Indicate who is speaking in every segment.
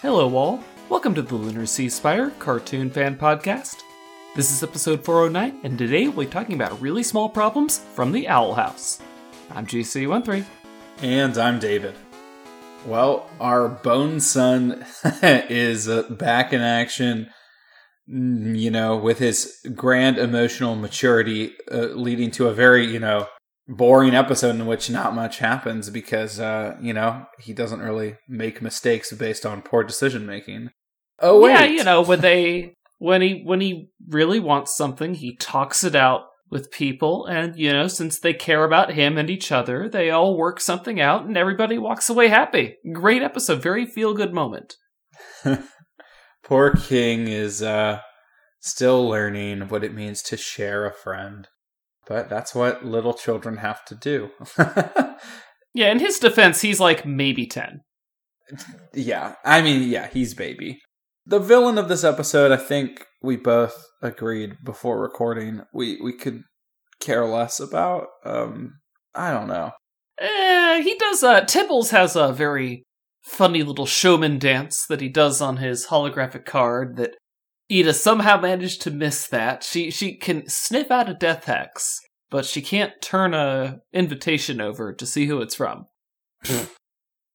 Speaker 1: Hello, all. Welcome to the Lunar Sea Spire Cartoon Fan Podcast. This is episode 409, and today we'll be talking about really small problems from the Owl House. I'm GC13.
Speaker 2: And I'm David. Well, our Bone Son is uh, back in action, you know, with his grand emotional maturity, uh, leading to a very, you know, boring episode in which not much happens because, uh, you know, he doesn't really make mistakes based on poor decision making. Oh wait,
Speaker 1: Yeah, you know, when they when he when he really wants something, he talks it out with people, and you know, since they care about him and each other, they all work something out, and everybody walks away happy. Great episode, very feel good moment.
Speaker 2: poor King is uh, still learning what it means to share a friend. But that's what little children have to do.
Speaker 1: Yeah, in his defense, he's like maybe ten.
Speaker 2: yeah, I mean, yeah, he's baby. The villain of this episode, I think we both agreed before recording, we we could care less about. Um, I don't know.
Speaker 1: Eh, he does. Uh, Tibbles has a very funny little showman dance that he does on his holographic card. That Eda somehow managed to miss. That she she can sniff out a death hex, but she can't turn a invitation over to see who it's from.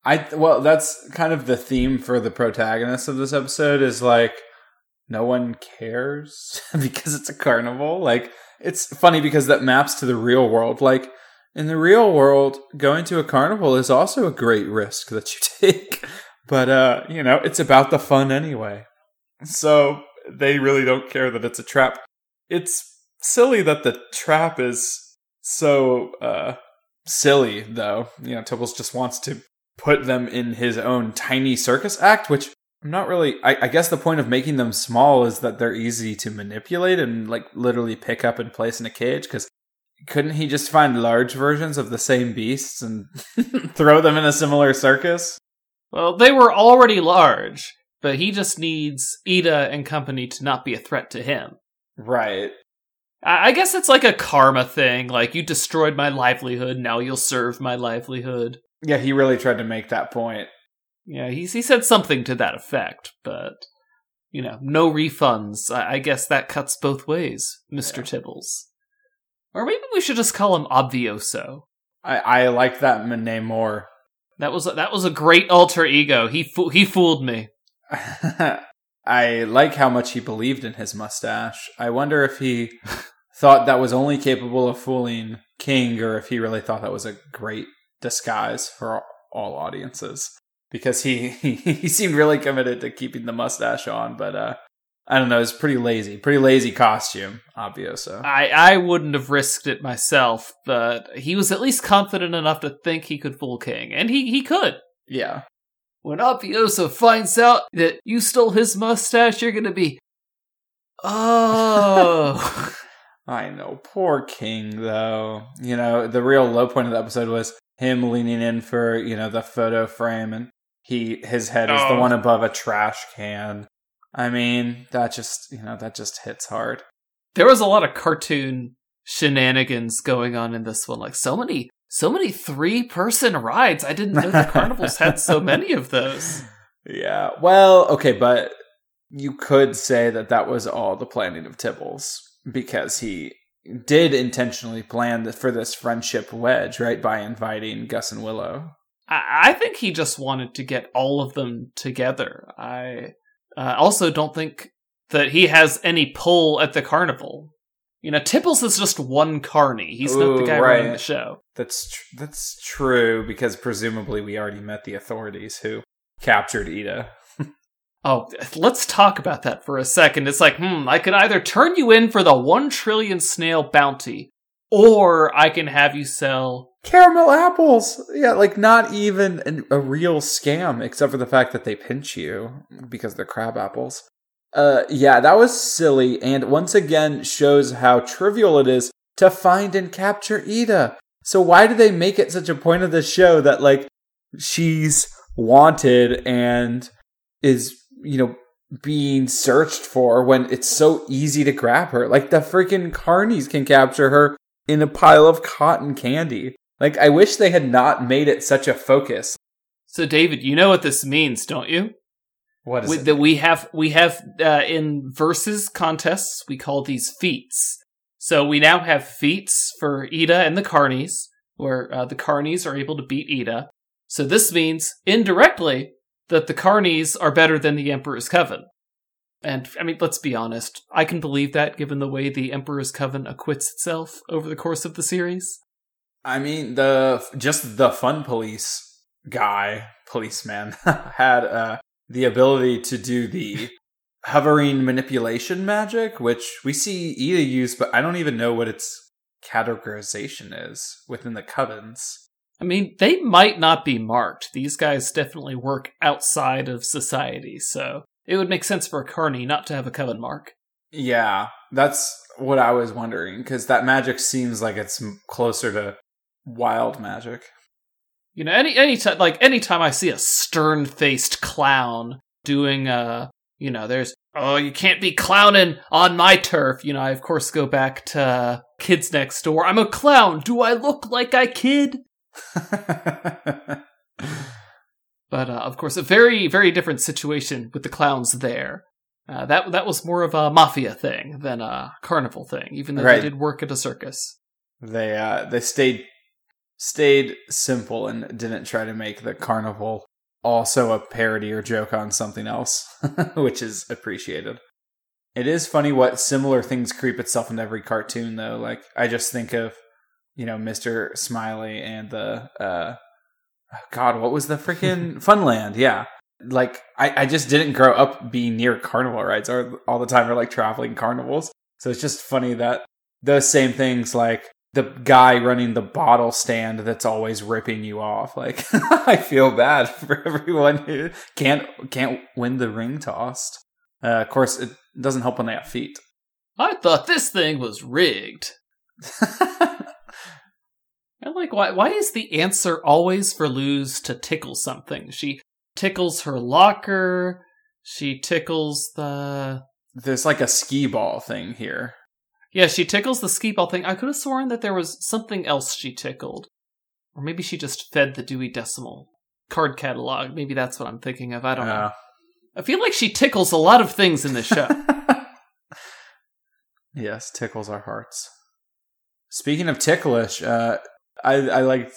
Speaker 2: I well, that's kind of the theme for the protagonist of this episode is like no one cares because it's a carnival. Like it's funny because that maps to the real world. Like in the real world, going to a carnival is also a great risk that you take. But uh, you know, it's about the fun anyway. So they really don't care that it's a trap. It's silly that the trap is so uh silly though. You know, Tibbles just wants to put them in his own tiny circus act, which I'm not really. I, I, guess the point of making them small is that they're easy to manipulate and like literally pick up and place in a cage. Because couldn't he just find large versions of the same beasts and throw them in a similar circus?
Speaker 1: Well, they were already large, but he just needs Eda and company to not be a threat to him.
Speaker 2: Right.
Speaker 1: I guess it's like a karma thing. Like, you destroyed my livelihood, now you'll serve my livelihood.
Speaker 2: Yeah, he really tried to make that point.
Speaker 1: Yeah, he he said something to that effect, but you know, no refunds. I, I guess that cuts both ways, Mister
Speaker 2: Yeah.
Speaker 1: Tibbles. Or maybe we should just call him Obvioso.
Speaker 2: I, I like that name more.
Speaker 1: That was that was a great alter ego. He fo- he fooled me.
Speaker 2: I like how much he believed in his mustache. I wonder if he thought that was only capable of fooling King or if he really thought that was a great disguise for all audiences. Because he he seemed really committed to keeping the mustache on, but uh I don't know, it's pretty lazy. Pretty lazy costume, obviously.
Speaker 1: I I wouldn't have risked it myself, but he was at least confident enough to think he could fool King, and he he could.
Speaker 2: Yeah.
Speaker 1: When Obvioso finds out that you stole his mustache, you're gonna be, oh.
Speaker 2: I know. Poor King, though. You know, the real low point of the episode was him leaning in for, you know, the photo frame and he his head is the
Speaker 1: Oh.
Speaker 2: one above a trash can. I mean, that just, you know, that just hits hard.
Speaker 1: there was a lot of cartoon shenanigans going on in this one. Like so many, so many three person rides. I didn't know the carnivals had so many of those.
Speaker 2: Yeah. Well, okay, but you could say that that was all the planning of Tibbles because he did intentionally plan for this friendship wedge, right, by inviting Gus and Willow.
Speaker 1: I, I think he just wanted to get all of them together. I uh, also don't think that he has any pull at the carnival. You know, Tibbles is just one carny. He's not the
Speaker 2: Ooh,
Speaker 1: guy running the show.
Speaker 2: That's tr- that's true because presumably we already met the authorities who captured Eda.
Speaker 1: Oh, let's talk about that for a second. It's like, hmm, I could either turn you in for the one trillion snail bounty, or I can have you sell.
Speaker 2: Caramel apples. Yeah, like not even an, a real scam except for the fact that they pinch you because they're crab apples. Uh yeah, that was silly and once again shows how trivial it is to find and capture Eda. So why do they make it such a point of the show that like she's wanted and is, you know, being searched for when it's so easy to grab her? Like the freaking carnies can capture her in a pile of cotton candy. Like I wish they had not made it such a focus.
Speaker 1: So, David, you know what this means, don't you?
Speaker 2: What is
Speaker 1: we,
Speaker 2: it?
Speaker 1: that we have we have uh, in versus contests we call these feats. So we now have feats for Eda and the Carnies, where uh, the Carnies are able to beat Eda. So this means indirectly that the Carnies are better than the Emperor's Coven. And I mean, let's be honest, I can believe that given the way the Emperor's Coven acquits itself over the course of the series.
Speaker 2: I mean, the just the fun police guy, policeman, had uh, the ability to do the hovering manipulation magic, which we see Eda use, but I don't even know what its categorization is within the covens.
Speaker 1: I mean, they might not be marked. These guys definitely work outside of society, so it would make sense for a Carney not to have a coven mark.
Speaker 2: Yeah, that's what I was wondering because that magic seems like it's closer to wild magic.
Speaker 1: You know, any any time like anytime I see a stern faced clown doing uh you know, there's oh you can't be clowning on my turf. You know, I of course go back to uh, Kids Next Door. I'm a clown. Do I look like I kid? But uh, of course, a very very different situation with the clowns there. Uh, that that was more of a mafia thing than a carnival thing, even though
Speaker 2: Right.
Speaker 1: they did work at a circus.
Speaker 2: they uh they stayed stayed simple and didn't try to make the carnival also a parody or joke on something else, which is appreciated. It is funny what similar things creep itself into every cartoon though. Like I just think of, you know, Mr. Smiley and the uh God, what was the freaking Funland? Yeah. Like I, I just didn't grow up being near carnival rides or all the time or like traveling carnivals. So it's just funny that those same things like the guy running the bottle stand that's always ripping you off. Like I feel bad for everyone who can't can't win the ring tossed. Uh, of course, it doesn't help when they have feet.
Speaker 1: I thought this thing was rigged. And like, why? Why is the answer always for Luz to tickle something? She tickles her locker. She tickles the.
Speaker 2: There's like a skee ball thing here.
Speaker 1: Yeah, she tickles the skee ball thing. I could have sworn that there was something else she tickled, or maybe she just fed the Dewey Decimal card catalog. Maybe that's what I'm thinking of. I don't know.
Speaker 2: Uh,
Speaker 1: I feel like she tickles a lot of things in this show.
Speaker 2: yes, tickles our hearts. Speaking of ticklish, uh, I I liked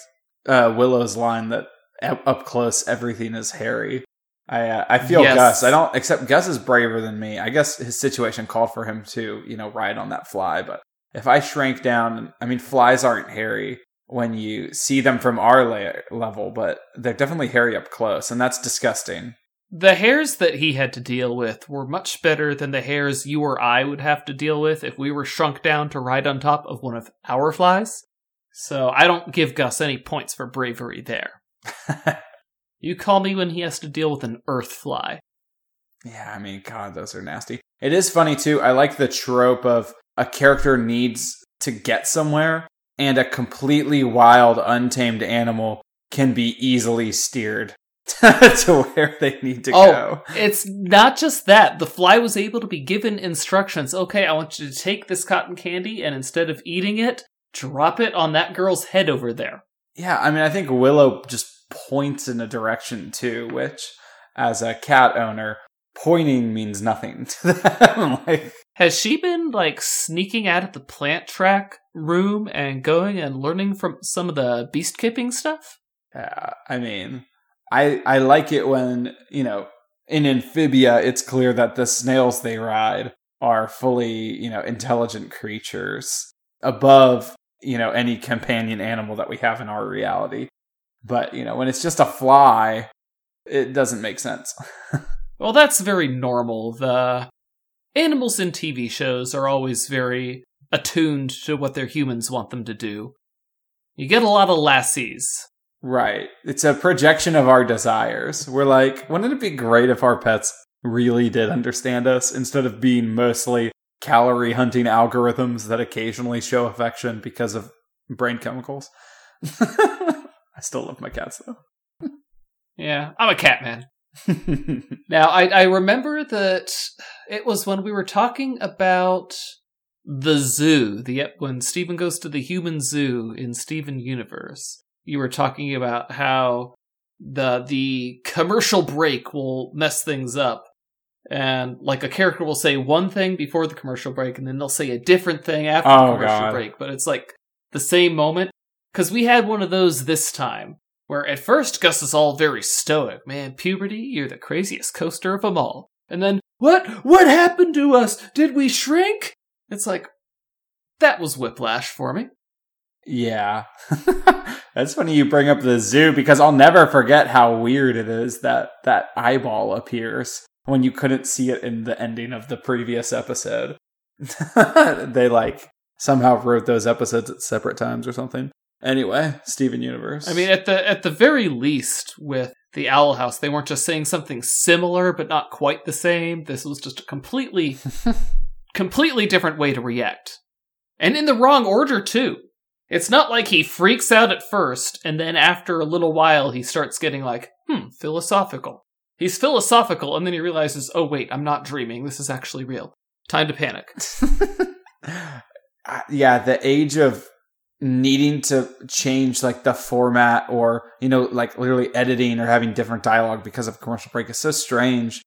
Speaker 2: uh, Willow's line that up close everything is hairy. I uh, I feel
Speaker 1: Yes.
Speaker 2: Gus. I don't except Gus is braver than me. I guess his situation called for him to you know ride on that fly. But if I shrank down, I mean flies aren't hairy when you see them from our la- level, but they're definitely hairy up close, and that's disgusting.
Speaker 1: The hairs that he had to deal with were much better than the hairs you or I would have to deal with if we were shrunk down to ride on top of one of our flies. So I don't give Gus any points for bravery there. You call me when he has to deal with an earth fly.
Speaker 2: Yeah, I mean, God, those are nasty. It is funny too. I like the trope of a character needs to get somewhere, and a completely wild, untamed animal can be easily steered to where they need to
Speaker 1: Oh.
Speaker 2: go.
Speaker 1: It's not just that. The fly was able to be given instructions. Okay, I want you to take this cotton candy and instead of eating it, drop it on that girl's head over there.
Speaker 2: Yeah, I mean, I think Willow just points in a direction too, which, as a cat owner, pointing means nothing to them. like,
Speaker 1: Has she been like sneaking out of the plant track room and going and learning from some of the beast keeping stuff?
Speaker 2: Yeah, I mean, I I like it when you know in Amphibia, it's clear that the snails they ride are fully you know intelligent creatures above you know any companion animal that we have in our reality. But you know when it's just a fly, it doesn't make sense.
Speaker 1: Well, that's very normal. The animals in TV shows are always very attuned to what their humans want them to do. You get a lot of lassies.
Speaker 2: Right. It's a projection of our desires. We're like, wouldn't it be great if our pets really did understand us instead of being mostly calorie hunting algorithms that occasionally show affection because of brain chemicals? I still love my cats though.
Speaker 1: Yeah, I'm a cat man. Now, I, I remember that it was when we were talking about the zoo, the when Steven goes to the human zoo in Steven Universe. You were talking about how the the commercial break will mess things up. And like a character will say one thing before the commercial break, and then they'll say a different thing after
Speaker 2: Oh,
Speaker 1: the commercial
Speaker 2: God.
Speaker 1: break. But it's like the same moment. Because we had one of those this time, where at first Gus is all very stoic. Man, puberty, you're the craziest coaster of them all. And then, what? What happened to us? Did we shrink? It's like, that was whiplash for me.
Speaker 2: Yeah. That's funny you bring up the zoo because I'll never forget how weird it is that that eyeball appears when you couldn't see it in the ending of the previous episode. they like somehow wrote those episodes at separate times or something. Anyway, Steven Universe.
Speaker 1: I mean, at the at the very least, with the Owl House, they weren't just saying something similar but not quite the same. This was just a completely, completely different way to react, and in the wrong order too. It's not like he freaks out at first, and then after a little while, he starts getting like, hmm, philosophical. He's philosophical, and then he realizes, oh wait, I'm not dreaming. This is actually real. Time to panic.
Speaker 2: Yeah, the age of needing to change like the format or you know like literally editing or having different dialogue because of commercial break is so strange.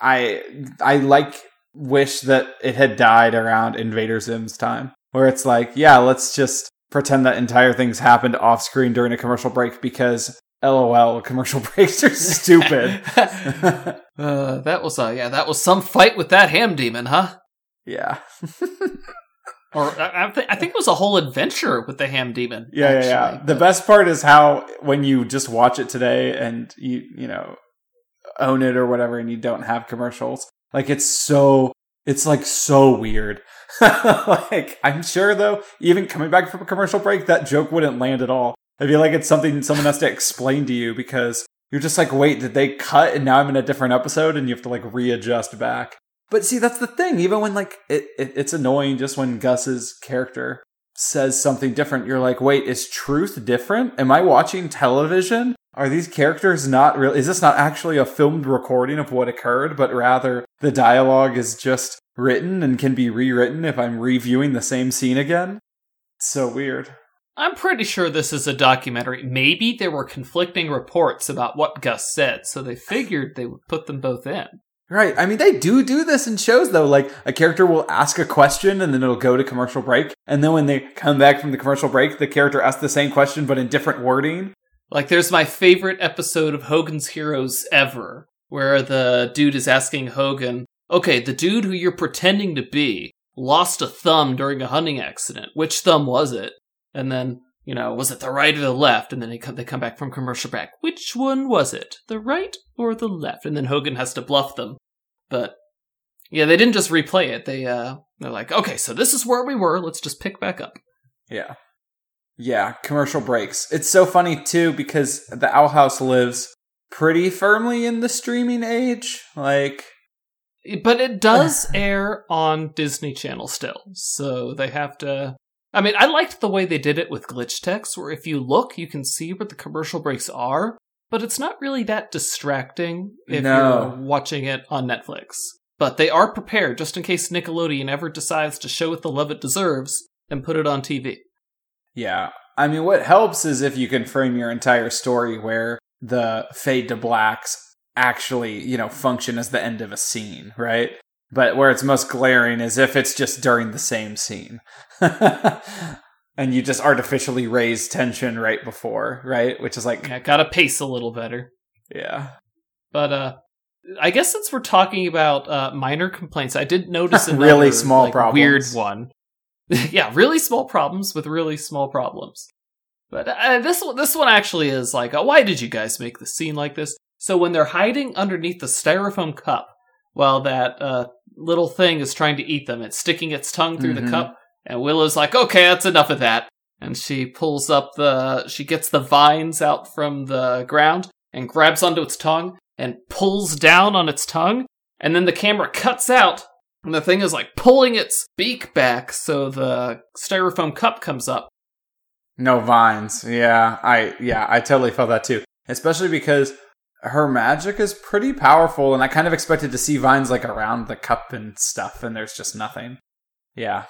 Speaker 2: I I like wish that it had died around Invader Zim's time where it's like, yeah, let's just pretend that entire things happened off screen during a commercial break because LOL commercial breaks are stupid.
Speaker 1: uh, that was uh, yeah, that was some fight with that ham demon, huh?
Speaker 2: yeah.
Speaker 1: Or I, th- I think it was a whole adventure with the ham demon.
Speaker 2: Yeah, yeah, yeah. The best part is how when you just watch it today and you, you know, own it or whatever and you don't have commercials. Like it's so it's like so weird. like I'm sure though, even coming back from a commercial break, that joke wouldn't land at all. I feel like it's something someone has to explain to you because you're just like, wait, did they cut and now I'm in a different episode and you have to like readjust back. But see, that's the thing. Even when like it, it it's annoying just when Gus's character says something different, you're like, wait, is truth different? Am I watching television? Are these characters not real? Is this not actually a filmed recording of what occurred, but rather the dialogue is just written and can be rewritten if I'm reviewing the same scene again? It's so weird.
Speaker 1: I'm pretty sure this is a documentary. Maybe there were conflicting reports about what Gus said, so they figured they would put them both in.
Speaker 2: Right. I mean, they do do this in shows though. Like a character will ask a question and then it'll go to commercial break. And then when they come back from the commercial break, the character asks the same question but in different wording.
Speaker 1: Like, there's my favorite episode of Hogan's Heroes ever, where the dude is asking Hogan, okay, the dude who you're pretending to be lost a thumb during a hunting accident. Which thumb was it? And then, you know, was it the right or the left? And then they come, they come back from commercial break. Which one was it? The right or the left? And then Hogan has to bluff them. But, yeah, they didn't just replay it. They, uh, they're like, okay, so this is where we were. Let's just pick back up.
Speaker 2: Yeah. Yeah, commercial breaks. It's so funny too because the Owl House lives pretty firmly in the streaming age. Like,
Speaker 1: But it does air on Disney Channel still, so they have to. I mean, I liked the way they did it with glitch text, where if you look, you can see where the commercial breaks are, but it's not really that distracting if
Speaker 2: No.
Speaker 1: you're watching it on Netflix. But they are prepared just in case Nickelodeon ever decides to show it the love it deserves and put it on TV.
Speaker 2: yeah. I mean, what helps is if you can frame your entire story where the fade to blacks actually, you know, function as the end of a scene, right? But where it's most glaring is if it's just during the same scene. and you just artificially raise tension right before, right? Which is like,
Speaker 1: Yeah, gotta pace a little better.
Speaker 2: yeah.
Speaker 1: But uh I guess since we're talking about uh minor complaints, I did notice another
Speaker 2: Really small
Speaker 1: like,
Speaker 2: problems.
Speaker 1: weird one. yeah, really small problems with really small problems. But uh, this one, this one actually is like, uh, why did you guys make the scene like this? So when they're hiding underneath the styrofoam cup, while that uh, little thing is trying to eat them, it's sticking its tongue through
Speaker 2: Mhm.
Speaker 1: the cup, and Willow's like, okay, that's enough of that. And she pulls up the, she gets the vines out from the ground and grabs onto its tongue and pulls down on its tongue, and then the camera cuts out, and the thing is like pulling its beak back so the styrofoam cup comes up.
Speaker 2: No vines. Yeah, I yeah, I totally felt that too. Especially because her magic is pretty powerful and I kind of expected to see vines like around the cup and stuff and there's just nothing. Yeah.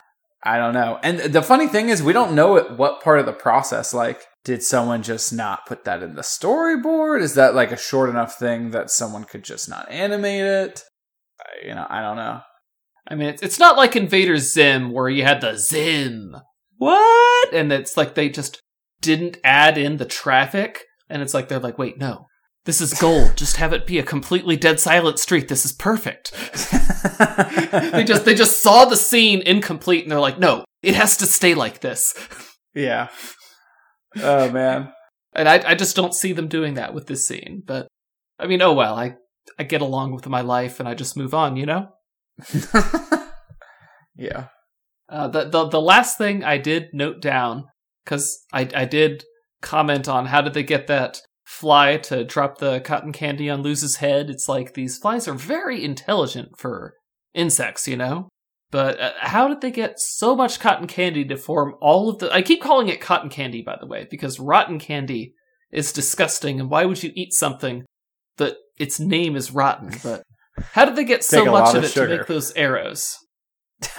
Speaker 2: I don't know. And the funny thing is we don't know at what part of the process like did someone just not put that in the storyboard? Is that like a short enough thing that someone could just not animate it? I, you know, I don't know.
Speaker 1: I mean, it's not like Invader Zim where you had the Zim. What? And it's like they just didn't add in the traffic. And it's like they're like, wait, no. This is gold. just have it be a completely dead silent street. This is perfect. they just they just saw the scene incomplete and they're like, no, it has to stay like this.
Speaker 2: yeah. Oh man.
Speaker 1: And I I just don't see them doing that with this scene. But I mean, oh well, I I get along with my life and I just move on, you know?
Speaker 2: yeah.
Speaker 1: Uh, the, the the last thing I did note down because I I did comment on how did they get that fly to drop the cotton candy on Luz's head. It's like these flies are very intelligent for insects, you know. But uh, how did they get so much cotton candy to form all of the? I keep calling it cotton candy, by the way, because rotten candy is disgusting, and why would you eat something that its name is rotten? But how did they get so much of, of it to make those arrows?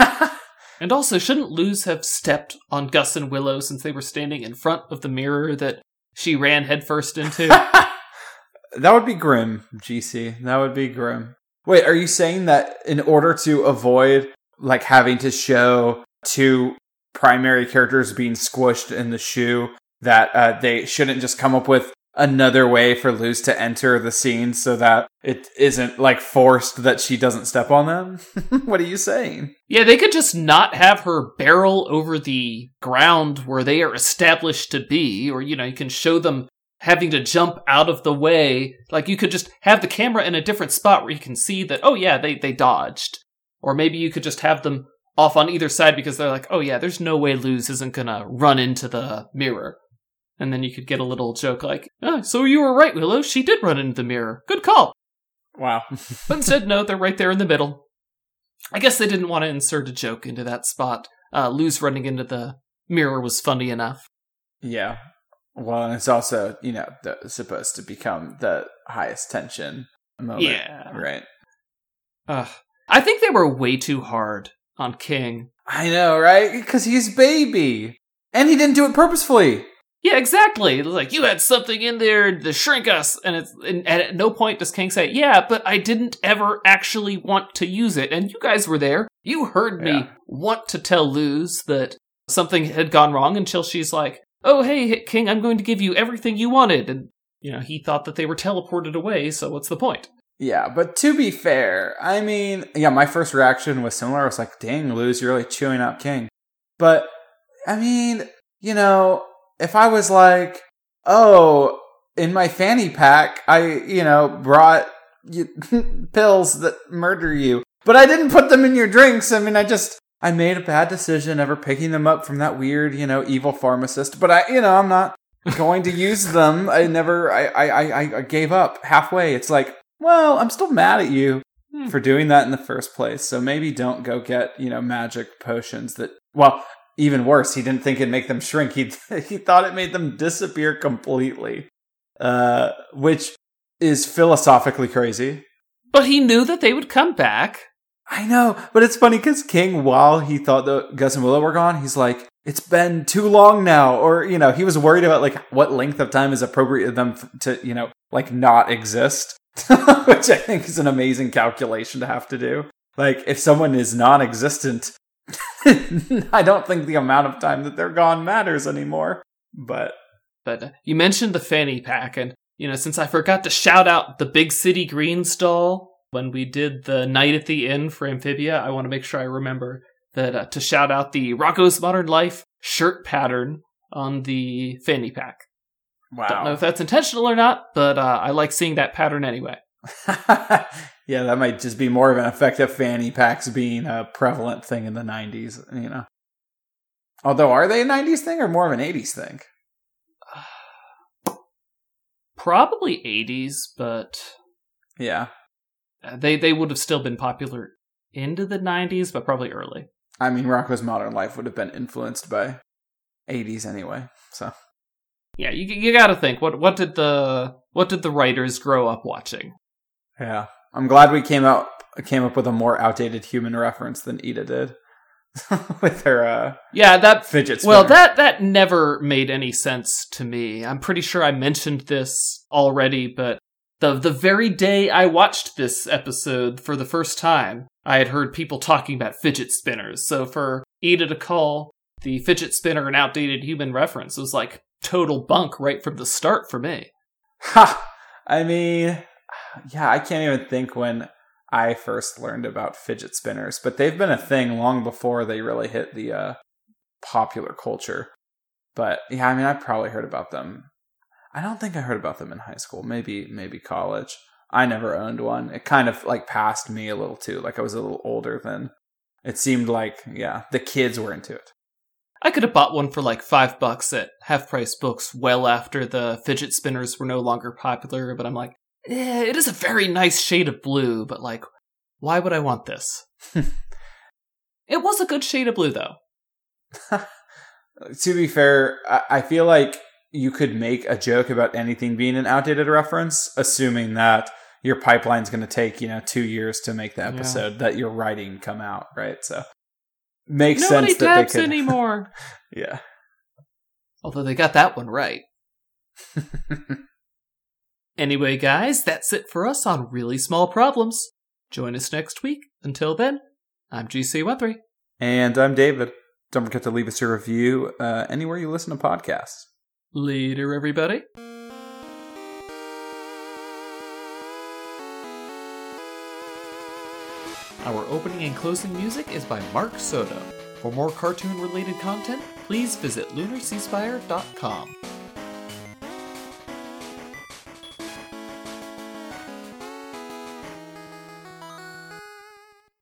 Speaker 1: and also, shouldn't Luz have stepped on Gus and Willow since they were standing in front of the mirror that she ran headfirst into?
Speaker 2: that would be grim, GC. That would be grim. Wait, are you saying that in order to avoid like having to show two primary characters being squished in the shoe, that uh, they shouldn't just come up with another way for Luz to enter the scene so that it isn't like forced that she doesn't step on them? what are you saying?
Speaker 1: Yeah, they could just not have her barrel over the ground where they are established to be, or, you know, you can show them having to jump out of the way. Like, you could just have the camera in a different spot where you can see that, oh, yeah, they, they dodged. Or maybe you could just have them off on either side because they're like, oh, yeah, there's no way Luz isn't gonna run into the mirror. And then you could get a little joke like, oh, so you were right, Willow. She did run into the mirror. Good call.
Speaker 2: Wow.
Speaker 1: but instead, no, they're right there in the middle. I guess they didn't want to insert a joke into that spot. Uh, Luz running into the mirror was funny enough.
Speaker 2: Yeah. Well, and it's also, you know, the, supposed to become the highest tension moment.
Speaker 1: Yeah.
Speaker 2: Right.
Speaker 1: Uh, I think they were way too hard on King.
Speaker 2: I know, right? Because he's baby. And he didn't do it purposefully.
Speaker 1: Yeah, exactly. Like you had something in there to shrink us, and it's and at no point does King say, "Yeah, but I didn't ever actually want to use it." And you guys were there. You heard me yeah. want to tell Luz that something had gone wrong until she's like, "Oh, hey, King, I'm going to give you everything you wanted." And you know, he thought that they were teleported away. So what's the point?
Speaker 2: Yeah, but to be fair, I mean, yeah, my first reaction was similar. I was like, "Dang, Luz, you're really chewing up King." But I mean, you know, if I was like, oh, in my fanny pack, I, you know, brought you, pills that murder you, but I didn't put them in your drinks. I mean, I just, I made a bad decision ever picking them up from that weird, you know, evil pharmacist, but I, you know, I'm not going to use them. I never, I, I, I, I gave up halfway. It's like, well, I'm still mad at you hmm. for doing that in the first place. So maybe don't go get, you know, magic potions that, well, even worse, he didn't think it'd make them shrink. He he thought it made them disappear completely, uh, which is philosophically crazy.
Speaker 1: But he knew that they would come back.
Speaker 2: I know, but it's funny because King, while he thought that Gus and Willow were gone, he's like, "It's been too long now," or you know, he was worried about like what length of time is appropriate for them to you know like not exist, which I think is an amazing calculation to have to do. Like, if someone is non-existent I don't think the amount of time that they're gone matters anymore. But
Speaker 1: but uh, you mentioned the fanny pack, and you know, since I forgot to shout out the Big City Green stall when we did the night at the inn for Amphibia, I want to make sure I remember that uh, to shout out the Rocko's Modern Life shirt pattern on the fanny pack.
Speaker 2: Wow.
Speaker 1: Don't know if that's intentional or not, but uh, I like seeing that pattern anyway.
Speaker 2: yeah, that might just be more of an effect of fanny packs being a prevalent thing in the 90s, you know. Although, are they a 90s thing or more of an 80s thing?
Speaker 1: Probably 80s, but.
Speaker 2: Yeah.
Speaker 1: Uh, they, they would have still been popular into the 90s, but probably early.
Speaker 2: I mean, Rocko's Modern Life would have been influenced by 80s anyway, so.
Speaker 1: Yeah, you you got to think what what did the what did the writers grow up watching?
Speaker 2: Yeah, I'm glad we came out came up with a more outdated human reference than Eda did. with her uh,
Speaker 1: Yeah, that
Speaker 2: fidget spinner.
Speaker 1: well, that that never made any sense to me. I'm pretty sure I mentioned this already, but the the very day I watched this episode for the first time, I had heard people talking about fidget spinners. So for Eda to call the fidget spinner an outdated human reference was like total bunk right from the start for me.
Speaker 2: Ha! I mean, yeah, I can't even think when I first learned about fidget spinners, but they've been a thing long before they really hit the uh, popular culture. But yeah, I mean, I probably heard about them. I don't think I heard about them in high school. Maybe, maybe college. I never owned one. It kind of like passed me a little too. Like I was a little older than It seemed like, yeah, the kids were into it.
Speaker 1: I could have bought one for like five bucks at half price books well after the fidget spinners were no longer popular, but I'm like, eh, it is a very nice shade of blue, but like, why would I want this? it was a good shade of blue though.
Speaker 2: to be fair, I, I feel like you could make a joke about anything being an outdated reference, assuming that your pipeline's going to take you know two years to make the
Speaker 1: Yeah.
Speaker 2: episode that you're writing come out, right? So makes
Speaker 1: Nobody
Speaker 2: sense that they could.
Speaker 1: anymore.
Speaker 2: yeah.
Speaker 1: Although they got that one right. Anyway, guys, that's it for us on Really Small Problems. Join us next week. Until then, I'm GC13.
Speaker 2: and I'm David. Don't forget to leave us a review uh, anywhere you listen to podcasts.
Speaker 1: Later, everybody. Our opening and closing music is by Mark Soto. For more cartoon related content, please visit lunarseaspire.com.